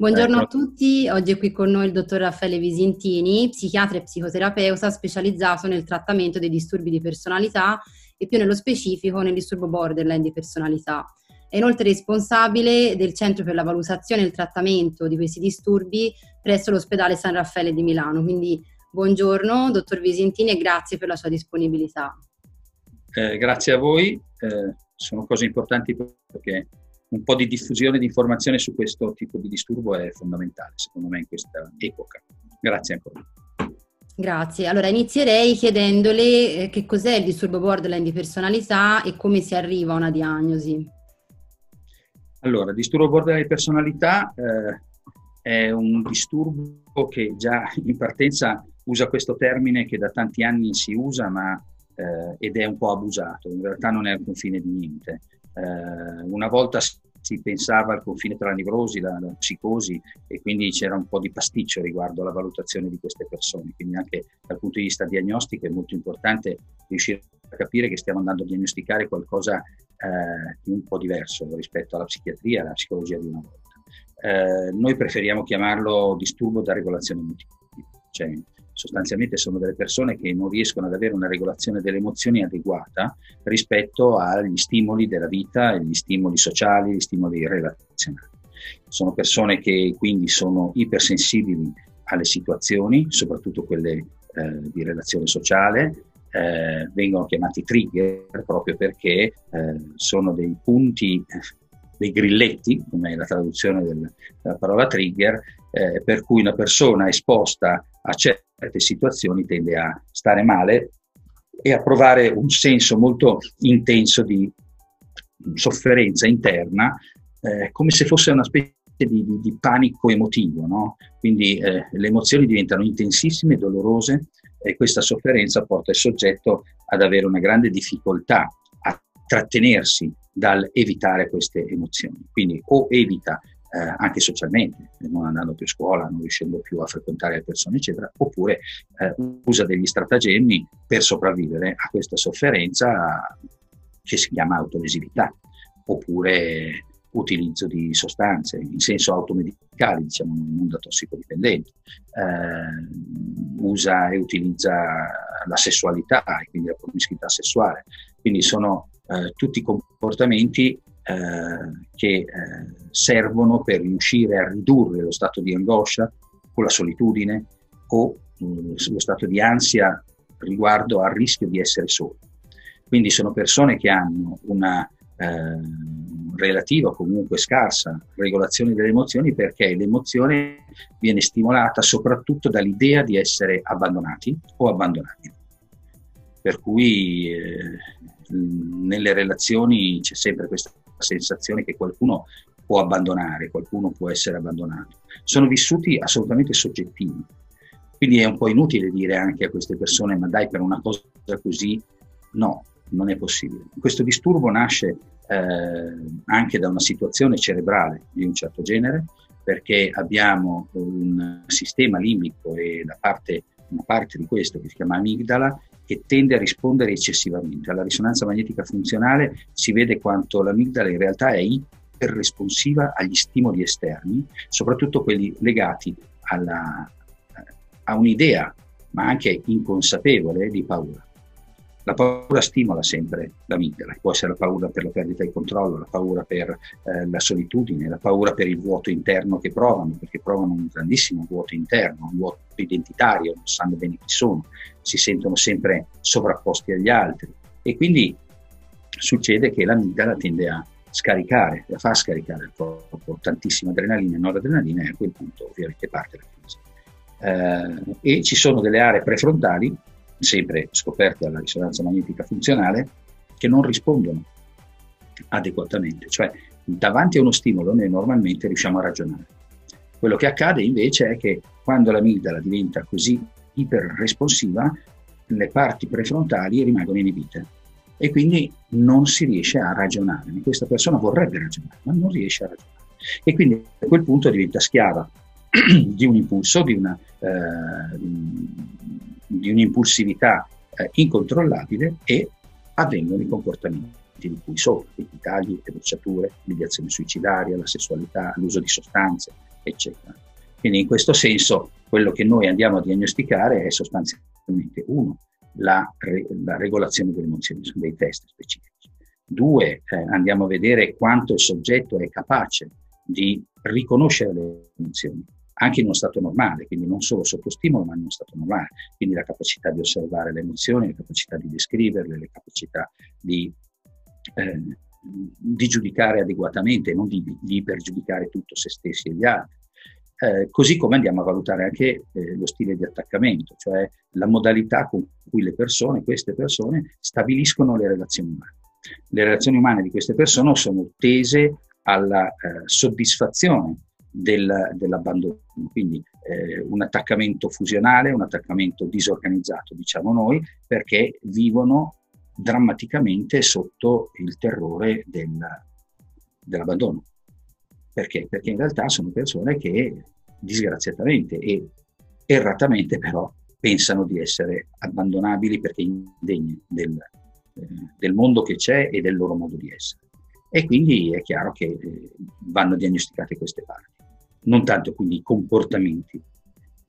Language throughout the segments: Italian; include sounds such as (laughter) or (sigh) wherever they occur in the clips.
Buongiorno a tutti, oggi è qui con noi il dottor Raffaele Visintini, psichiatra e psicoterapeuta specializzato nel trattamento dei disturbi di personalità e più nello specifico nel disturbo borderline di personalità. È inoltre responsabile del Centro per la valutazione e il trattamento di questi disturbi presso l'ospedale San Raffaele di Milano. Quindi buongiorno, dottor Visintini, e grazie per la sua disponibilità. Eh, grazie a voi, eh, sono cose importanti perché un po' di diffusione di informazione su questo tipo di disturbo è fondamentale, secondo me, in questa epoca. Grazie ancora. Grazie. Allora inizierei chiedendole eh, che cos'è il disturbo borderline di personalità e come si arriva a una diagnosi. Allora, il disturbo borderline di personalità eh, è un disturbo che già in partenza usa questo termine che da tanti anni si usa ma, eh, ed è un po' abusato, in realtà non è al confine di niente. Eh, una volta si pensava al confine tra la nevrosi la, la, psicosi e quindi c'era un po' di pasticcio riguardo alla valutazione di queste persone, quindi anche dal punto di vista diagnostico è molto importante riuscire a capire che stiamo andando a diagnosticare qualcosa eh, di un po' diverso rispetto alla psichiatria e alla psicologia di una volta. Eh, noi preferiamo chiamarlo disturbo da regolazione emotiva, cioè sostanzialmente sono delle persone che non riescono ad avere una regolazione delle emozioni adeguata rispetto agli stimoli della vita, gli stimoli sociali, gli stimoli relazionali. Sono persone che quindi sono ipersensibili alle situazioni, soprattutto quelle eh, di relazione sociale, eh, vengono chiamati trigger proprio perché eh, sono dei punti, dei grilletti, come è la traduzione del, della parola trigger, eh, per cui una persona esposta a certe situazioni tende a stare male e a provare un senso molto intenso di sofferenza interna, eh, come se fosse una specie di, di, di panico emotivo. No? Quindi eh, le emozioni diventano intensissime, dolorose e questa sofferenza porta il soggetto ad avere una grande difficoltà a trattenersi dal evitare queste emozioni. Quindi o evita eh, anche socialmente, non andando più a scuola, non riuscendo più a frequentare le persone, eccetera, oppure eh, usa degli stratagemmi per sopravvivere a questa sofferenza che si chiama autolesività, oppure utilizzo di sostanze in senso automedicale, diciamo non da tossicodipendente, eh, usa e utilizza la sessualità e quindi la promiscuità sessuale. Quindi sono eh, tutti comportamenti eh, che eh, servono per riuscire a ridurre lo stato di angoscia o la solitudine o mh, lo stato di ansia riguardo al rischio di essere soli. Quindi sono persone che hanno una eh, relativa o comunque scarsa regolazione delle emozioni perché l'emozione viene stimolata soprattutto dall'idea di essere abbandonati o abbandonati. Per cui eh, nelle relazioni c'è sempre questa sensazione che qualcuno può abbandonare, qualcuno può essere abbandonato. Sono vissuti assolutamente soggettivi. Quindi è un po' inutile dire anche a queste persone, ma dai, per una cosa così, no, non è possibile. Questo disturbo nasce eh, anche da una situazione cerebrale di un certo genere, perché abbiamo un sistema limbico e parte, una parte di questo che si chiama amigdala che tende a rispondere eccessivamente. Alla risonanza magnetica funzionale si vede quanto l'amigdala in realtà è iperresponsiva agli stimoli esterni, soprattutto quelli legati alla, a un'idea, ma anche inconsapevole, di paura. La paura stimola sempre l'amigdala, può essere la paura per la perdita di controllo, la paura per eh, la solitudine, la paura per il vuoto interno che provano, perché provano un grandissimo vuoto interno, un vuoto identitario, non sanno bene chi sono, si sentono sempre sovrapposti agli altri e quindi succede che l'amigdala tende a scaricare, a far scaricare il corpo tantissima adrenalina e noradrenalina e a quel punto ovviamente parte la crisi. Eh, e ci sono delle aree prefrontali sempre scoperte dalla risonanza magnetica funzionale, che non rispondono adeguatamente. Cioè, davanti a uno stimolo noi normalmente riusciamo a ragionare. Quello che accade invece è che quando l'amigdala diventa così iperresponsiva, le parti prefrontali rimangono inibite e quindi non si riesce a ragionare. Questa persona vorrebbe ragionare, ma non riesce a ragionare. E quindi a quel punto diventa schiava (clears throat) di un impulso, di una, eh, di un'impulsività eh, incontrollabile e avvengono i comportamenti di cui sopra, quindi tagli, le bocciature, l'ideazione suicidaria, la sessualità, l'uso di sostanze, eccetera. Quindi in questo senso quello che noi andiamo a diagnosticare è sostanzialmente uno, la, la regolazione delle emozioni, dei test specifici. Due, eh, andiamo a vedere quanto il soggetto è capace di riconoscere le emozioni, anche in uno stato normale, quindi non solo sotto stimolo, ma in uno stato normale. Quindi la capacità di osservare le emozioni, la capacità di descriverle, la capacità di, eh, di giudicare adeguatamente, non di, di ipergiudicare tutto se stessi e gli altri. Eh, così come andiamo a valutare anche eh, lo stile di attaccamento, cioè la modalità con cui le persone, queste persone, stabiliscono le relazioni umane. Le relazioni umane di queste persone sono tese alla eh, soddisfazione del, dell'abbandono, quindi eh, un attaccamento fusionale, un attaccamento disorganizzato, diciamo noi, perché vivono drammaticamente sotto il terrore del, dell'abbandono. Perché? Perché in realtà sono persone che disgraziatamente e erratamente però pensano di essere abbandonabili perché indegne del, eh, del mondo che c'è e del loro modo di essere. E quindi è chiaro che eh, vanno diagnosticate queste parti, non tanto quindi i comportamenti,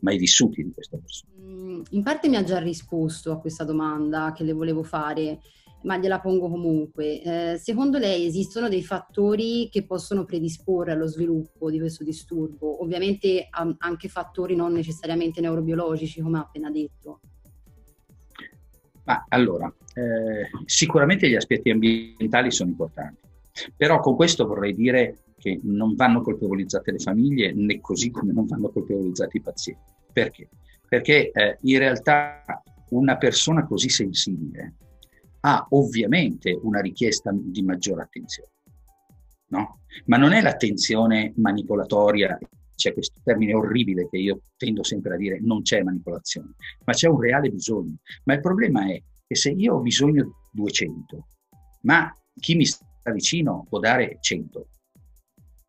ma i vissuti di questa persona. Mm, in parte mi ha già risposto a questa domanda che le volevo fare ma gliela pongo comunque. Eh, secondo lei esistono dei fattori che possono predisporre allo sviluppo di questo disturbo? Ovviamente anche fattori non necessariamente neurobiologici, come ha appena detto. Ma allora, eh, sicuramente gli aspetti ambientali sono importanti, però con questo vorrei dire che non vanno colpevolizzate le famiglie né così come non vanno colpevolizzati i pazienti. Perché? Perché eh, in realtà una persona così sensibile ha ovviamente una richiesta di maggiore attenzione, no? Ma non è l'attenzione manipolatoria, c'è questo termine orribile che io tendo sempre a dire, non c'è manipolazione, ma c'è un reale bisogno. Ma il problema è che se io ho bisogno di 200, ma chi mi sta vicino può dare 100,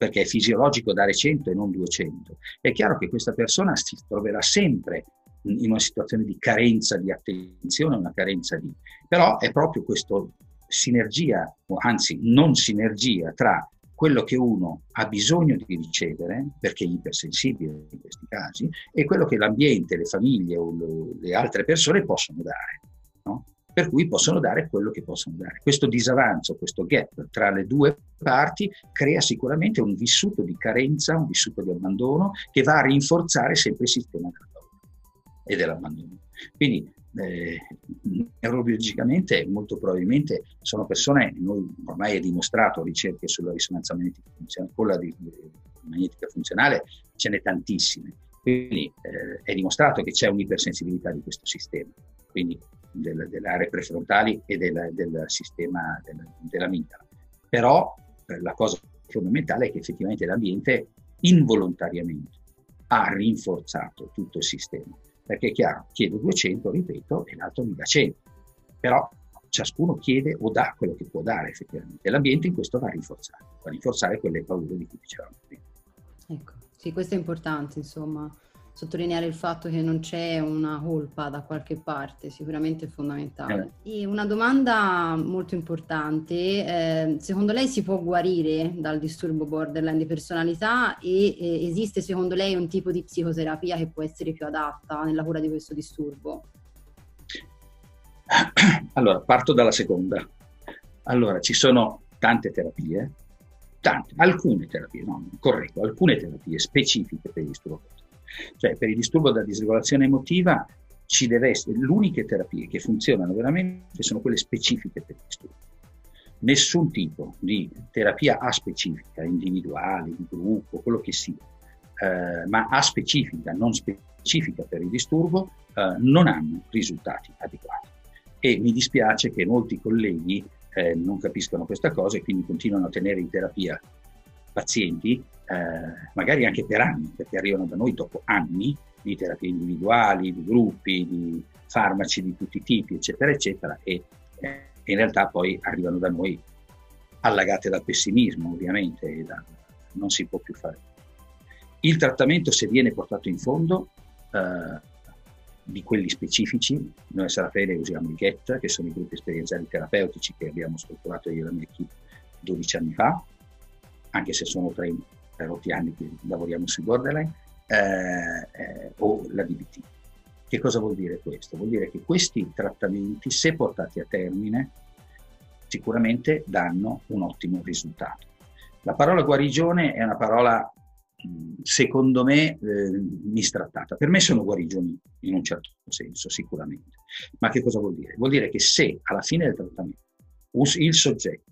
perché è fisiologico dare 100 e non 200, è chiaro che questa persona si troverà sempre in una situazione di carenza di attenzione, una carenza di... Però è proprio questa sinergia, anzi non sinergia, tra quello che uno ha bisogno di ricevere, perché è ipersensibile in questi casi, e quello che l'ambiente, le famiglie o le altre persone possono dare. Per cui possono dare quello che possono dare. Questo disavanzo, questo gap tra le due parti crea sicuramente un vissuto di carenza, un vissuto di abbandono che va a rinforzare sempre il sistema della e dell'abbandono. Quindi eh, neurobiologicamente molto probabilmente sono persone, noi ormai è dimostrato ricerche sulla risonanza magnetica funzionale, quella di, di, magnetica funzionale ce n'è tantissime, quindi eh, è dimostrato che c'è un'ipersensibilità di questo sistema, quindi del, delle aree prefrontali e del, del sistema del, dell'amigdala. Però eh, la cosa fondamentale è che effettivamente l'ambiente involontariamente ha rinforzato tutto il sistema perché è chiaro, chiedo 200, ripeto, e l'altro mi dà 100. Però ciascuno chiede o dà quello che può dare effettivamente. L'ambiente in questo va a rinforzare, va a rinforzare quelle paure di cui dicevamo prima. Ecco, sì, questo è importante, insomma sottolineare il fatto che non c'è una colpa da qualche parte, sicuramente è fondamentale. Eh. E una domanda molto importante, eh, secondo lei si può guarire dal disturbo borderline di personalità e eh, esiste secondo lei un tipo di psicoterapia che può essere più adatta nella cura di questo disturbo? (coughs) Allora, parto dalla seconda. Allora, ci sono tante terapie, tante, alcune terapie, no, corretto, alcune terapie specifiche per il disturbo borderline cioè per il disturbo da disregolazione emotiva ci deve essere, le uniche terapie che funzionano veramente sono quelle specifiche per il disturbo. Nessun tipo di terapia aspecifica, individuale, di gruppo, quello che sia, eh, ma aspecifica, non specifica per il disturbo, eh, non hanno risultati adeguati. E mi dispiace che molti colleghi eh, non capiscono questa cosa e quindi continuano a tenere in terapia pazienti eh, magari anche per anni, perché arrivano da noi dopo anni di terapie individuali, di gruppi, di farmaci di tutti i tipi, eccetera, eccetera, e eh, in realtà poi arrivano da noi allagate dal pessimismo, ovviamente, da, non si può più fare. Il trattamento, se viene portato in fondo, eh, di quelli specifici, noi a Sarafele usiamo i GET, che sono i gruppi esperienziali terapeutici che abbiamo strutturato io e la mia equipe 12 anni fa, anche se sono 30 rotti anni che lavoriamo sui borderline, eh, eh, o la DBT. Che cosa vuol dire questo? Vuol dire che questi trattamenti, se portati a termine, sicuramente danno un ottimo risultato. La parola guarigione è una parola, secondo me, eh, mistrattata. Per me sono guarigioni in un certo senso, sicuramente. Ma che cosa vuol dire? Vuol dire che se alla fine del trattamento il soggetto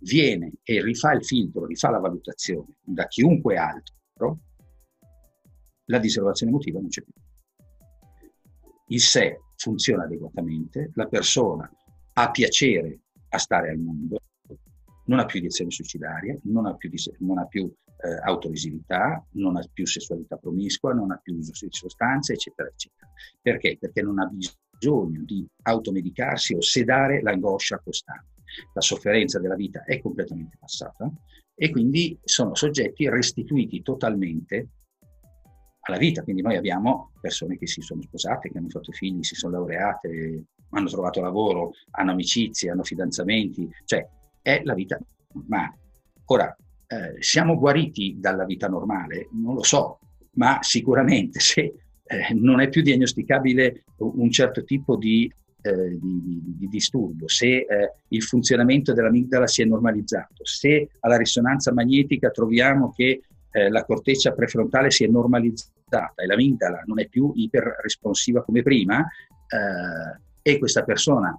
viene e rifà il filtro, rifà la valutazione da chiunque altro, la diservazione emotiva non c'è più. Il sé funziona adeguatamente, la persona ha piacere a stare al mondo, non ha più iniezioni suicidarie, non ha più, non ha più eh, autolesività, non ha più sessualità promiscua, non ha più uso di sostanze, eccetera, eccetera. Perché? Perché non ha bisogno di automedicarsi o sedare l'angoscia costante. La sofferenza della vita è completamente passata e quindi sono soggetti restituiti totalmente alla vita. Quindi noi abbiamo persone che si sono sposate, che hanno fatto figli, si sono laureate, hanno trovato lavoro, hanno amicizie, hanno fidanzamenti, cioè è la vita normale. Ora, eh, siamo guariti dalla vita normale? Non lo so, ma sicuramente (laughs) se eh, non è più diagnosticabile un certo tipo di, eh, di, di, di disturbo, se eh, il funzionamento dell'amigdala si è normalizzato, se alla risonanza magnetica troviamo che eh, la corteccia prefrontale si è normalizzata e l'amigdala non è più iperresponsiva come prima, eh, e questa persona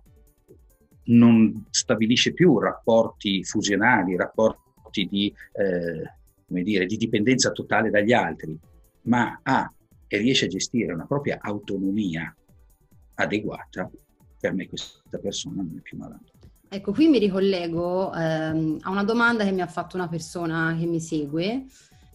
non stabilisce più rapporti fusionali, rapporti di, eh, dire, di dipendenza totale dagli altri, ma ha e riesce a gestire una propria autonomia adeguata, per me questa persona non è più malata. Ecco, qui mi ricollego ehm, a una domanda che mi ha fatto una persona che mi segue,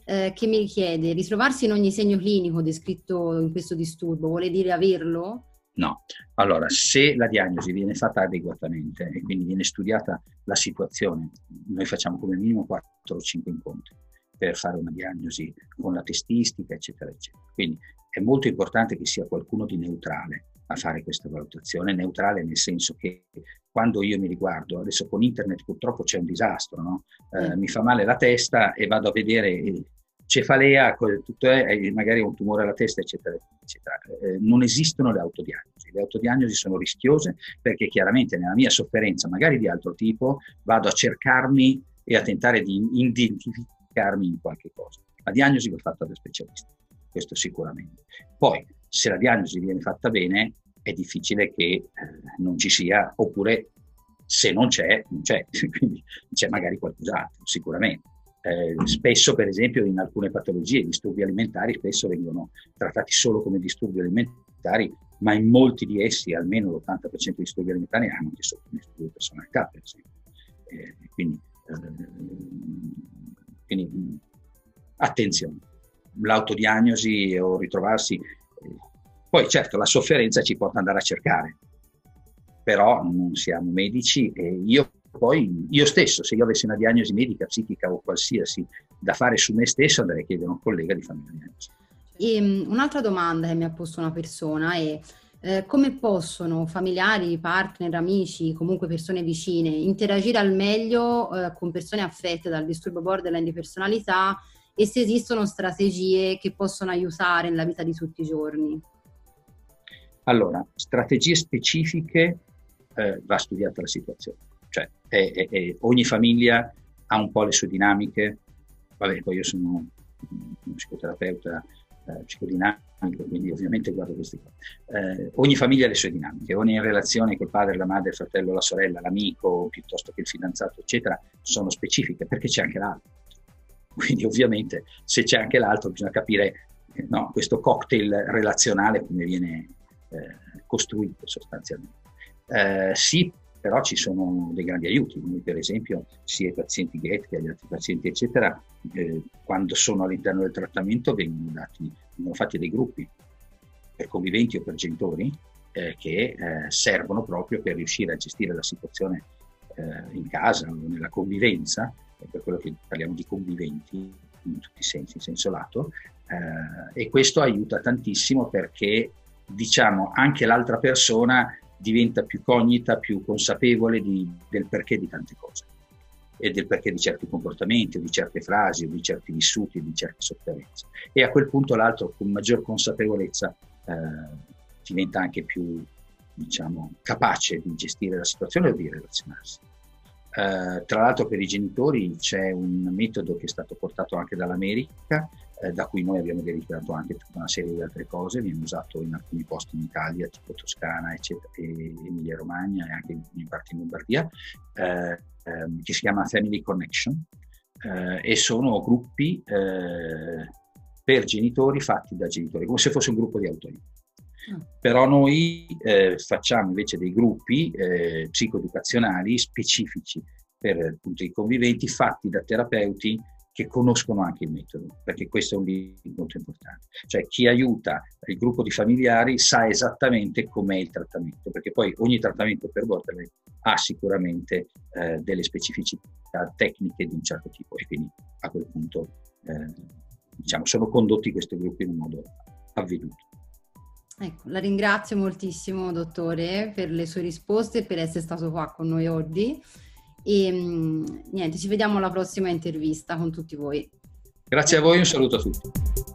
eh, che mi chiede, ritrovarsi in ogni segno clinico descritto in questo disturbo, vuole dire averlo? No, allora se la diagnosi viene fatta adeguatamente e quindi viene studiata la situazione, noi facciamo come minimo 4 o 5 incontri per fare una diagnosi con la testistica, eccetera, eccetera. Quindi è molto importante che sia qualcuno di neutrale a fare questa valutazione, neutrale nel senso che quando io mi riguardo, adesso con internet purtroppo c'è un disastro, no? eh, mm. mi fa male la testa e vado a vedere cefalea, tutto è, magari un tumore alla testa, eccetera, eccetera. Eh, non esistono le autodiagnosi. Le autodiagnosi sono rischiose perché chiaramente nella mia sofferenza, magari di altro tipo, vado a cercarmi e a tentare di identificarmi in qualche cosa. La diagnosi va fatta da specialisti, questo sicuramente. Poi, se la diagnosi viene fatta bene, è difficile che eh, non ci sia, oppure se non c'è, non c'è, (laughs) quindi c'è magari qualcos'altro, sicuramente. Eh, spesso, per esempio, in alcune patologie, i disturbi alimentari spesso vengono trattati solo come disturbi alimentari, ma in molti di essi, almeno l'80% dei disturbi alimentari, hanno anche solo disturbi di personalità, per esempio. Eh, quindi, eh, quindi, attenzione, l'autodiagnosi o ritrovarsi. Poi certo la sofferenza ci porta ad andare a cercare, però non siamo medici e io poi io stesso, se io avessi una diagnosi medica, psichica o qualsiasi da fare su me stesso, andrei a chiedere a un collega di farmi una diagnosi. E, um, un'altra domanda che mi ha posto una persona è eh, come possono familiari, partner, amici, comunque persone vicine interagire al meglio eh, con persone affette dal disturbo borderline di personalità e se esistono strategie che possono aiutare nella vita di tutti i giorni? Allora, strategie specifiche eh, va studiata la situazione cioè è, è, è, ogni famiglia ha un po' le sue dinamiche, vabbè poi io sono un psicoterapeuta eh, psicodinamico, quindi ovviamente guardo queste cose. Eh, ogni famiglia ha le sue dinamiche, ogni relazione col padre, la madre, il fratello, la sorella, l'amico, piuttosto che il fidanzato, eccetera, sono specifiche perché c'è anche l'altro. Quindi ovviamente se c'è anche l'altro bisogna capire eh, no, questo cocktail relazionale come viene eh, costruito sostanzialmente. Eh, sì, però ci sono dei grandi aiuti, Noi, per esempio sia i pazienti GET che gli altri pazienti eccetera, eh, quando sono all'interno del trattamento vengono, dati, vengono fatti dei gruppi per conviventi o per genitori eh, che eh, servono proprio per riuscire a gestire la situazione eh, in casa o nella convivenza, per quello che parliamo di conviventi in tutti i sensi, in senso lato, eh, e questo aiuta tantissimo perché diciamo anche l'altra persona diventa più cognita, più consapevole di, del perché di tante cose. e del perché di certi comportamenti, o di certe frasi, o di certi vissuti, o di certe sofferenze. E a quel punto l'altro, con maggior consapevolezza, eh, diventa anche più diciamo, capace di gestire la situazione o di relazionarsi. Eh, tra l'altro per i genitori c'è un metodo che è stato portato anche dall'America, eh, da cui noi abbiamo derivato anche tutta una serie di altre cose, viene usato in alcuni posti in Italia, tipo Toscana, eccetera, Emilia Romagna e anche in parte in Lombardia, eh, ehm, che si chiama Family Connection eh, e sono gruppi eh, per genitori fatti da genitori, come se fosse un gruppo di autori. Però noi eh, facciamo invece dei gruppi eh, psicoeducazionali specifici per appunto, i conviventi fatti da terapeuti che conoscono anche il metodo, perché questo è un link molto importante. Cioè chi aiuta il gruppo di familiari sa esattamente com'è il trattamento, perché poi ogni trattamento per borderline ha sicuramente eh, delle specificità tecniche di un certo tipo e quindi a quel punto eh, diciamo, sono condotti questi gruppi in un modo avveduto. Ecco, la ringrazio moltissimo, dottore, per le sue risposte e per essere stato qua con noi oggi. E niente, ci vediamo alla prossima intervista con tutti voi. Grazie a voi, un saluto a tutti.